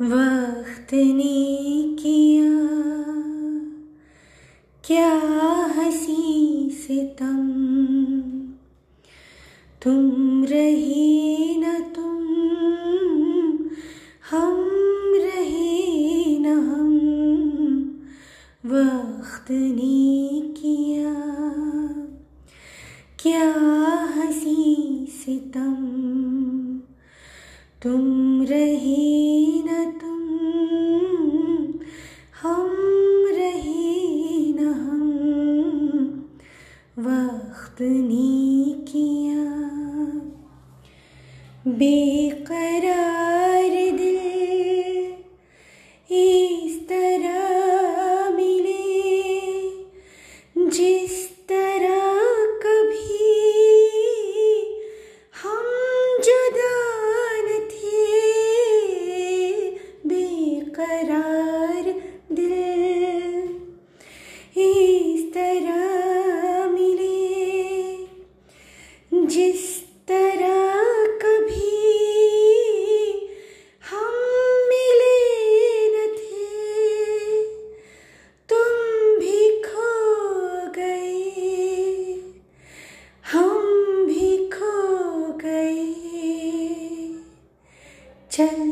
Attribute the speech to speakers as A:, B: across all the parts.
A: वक्त ने किया। क्या हसी सितम तुम रहे न तुम, हम रहे न हम। वक्त ने किया। क्या हसी सितम तुम रहे वक्त ने किया। बेकरार दिल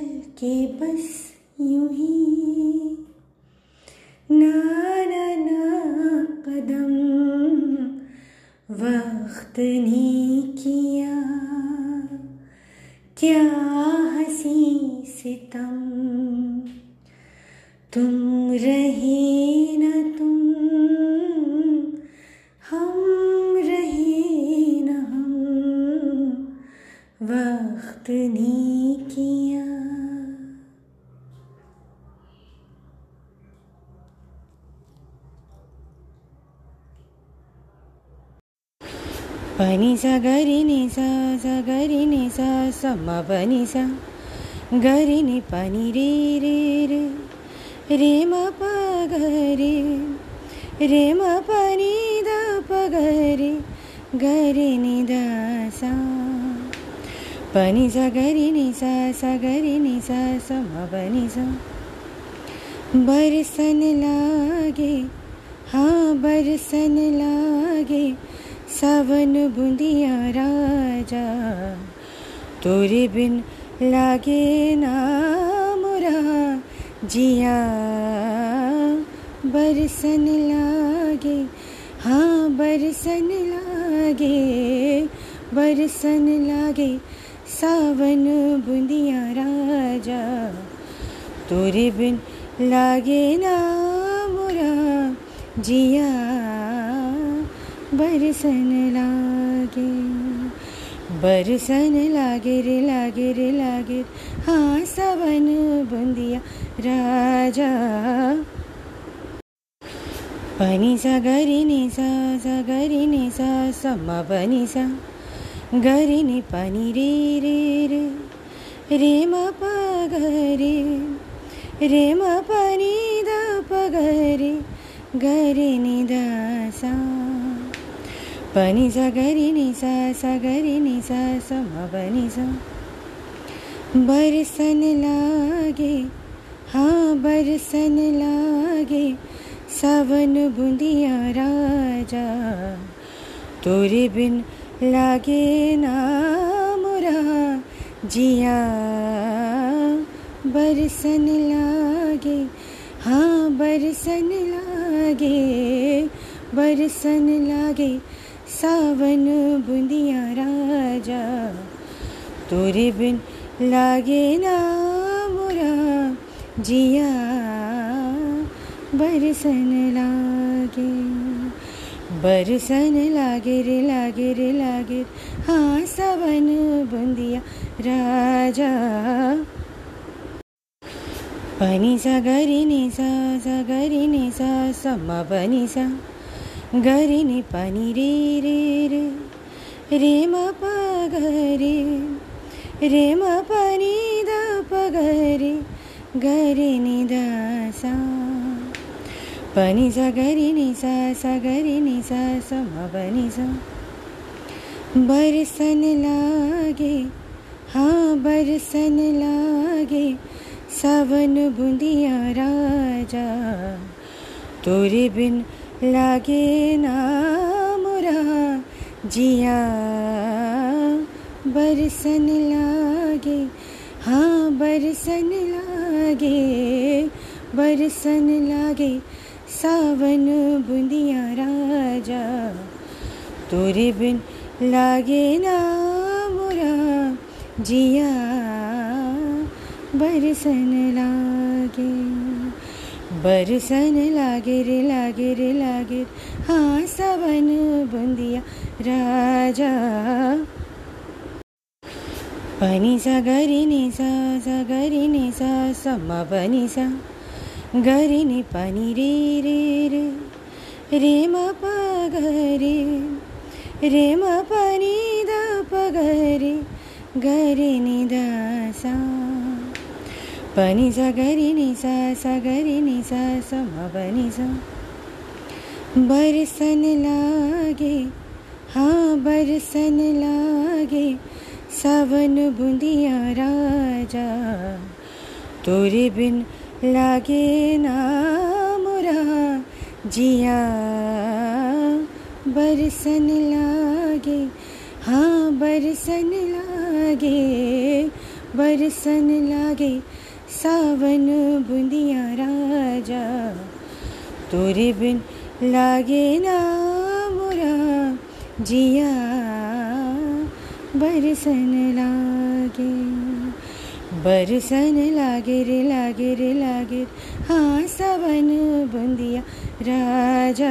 A: के बस यूँ ही। ना ना कदम वक्त ने किया। क्या हसी सितम तुम रहे न वक्त ने किया
B: పని స గరి ని స స గరి ని స సమ పని స గరి ని పని రే రే రే రే మ ప గరి రే మ పని ద ప గరి గరి ని ద స పని స గరి ని స స గరి ని స సమ పని స बरसन लागे हाँ बरसन लागे सावन बूंदिया राजा तोरे बिन लागे ना मुरा जिया बरसन लागे हाँ बरसन लागे बरसन लागे सावन बूंदिया राजा, तोरे बिन लागे ना मुरा, जिया बरसन लागे। बरसन लागे रे लागे रे, लागे। हाँ सावन बंदिया राजा। पनी सा, गरी नि सा सा, गरी सा। गरी नि पनी रे रे रे रे म प गरे रे म पनी द प गरे गरे नि द सा पनी सा गरी नि सा सा गरी नि सा। समा पनी बरसन लागे हाँ बरसन लागे, सावन बूंदिया राजा। तोरे बिन लागे ना मुरा, जिया बरसन लागे। हाँ बरसन लागे बरसन लागे। सावन बूंदिया राजा, तोरे बिन लागे ना मुरा, जिया बरसन लागे। बरसन लागे लागेर लागे हाँ सबन बुन्दिया राजा। पनी सा गरिने सा सा सा सम्म पनी सा। गरिने पनी रे रे रे रे म पगरे रे म पनि द पगरे दा दासा सा गरी नि सा समा पनी सा। बरसन लागे हाँ बरसन लागे, सावन बुंदिया राजा। तोरे बिन लागे ना मोरा, जिया। बरसन लागे हाँ बरसन लागे बरसन लागे। सावन बुंदिया राजा, तोरे बिन लागे ना मोरा, जिया बरसन लागे। बरसन लागे रे लागे रे, लागे हाँ सावन बुंदिया राजा। पनि सा, गरि नि सा सा, गरि नि सा पनि सा। गरि नि पनि रे रे रे रे म प गरे रे म पनि द प गरे गरि नि द सा पनि सा गरि नि सा सा गरि नि सा सम पनि सा बरसन लागे हाँ बरसन लागे, सावन बुंदिया राजा। तोरे बिन लागे ना मोरा, जिया बरसन लागे। हाँ बरसन लागे बरसन लागे। सावन बुंदिया राजा, तोरे बिन लागे ना मोरा, जिया बरसन लागे। बरसन लागिर लागिर लागिर हाँ सावन बुंदिया राजा।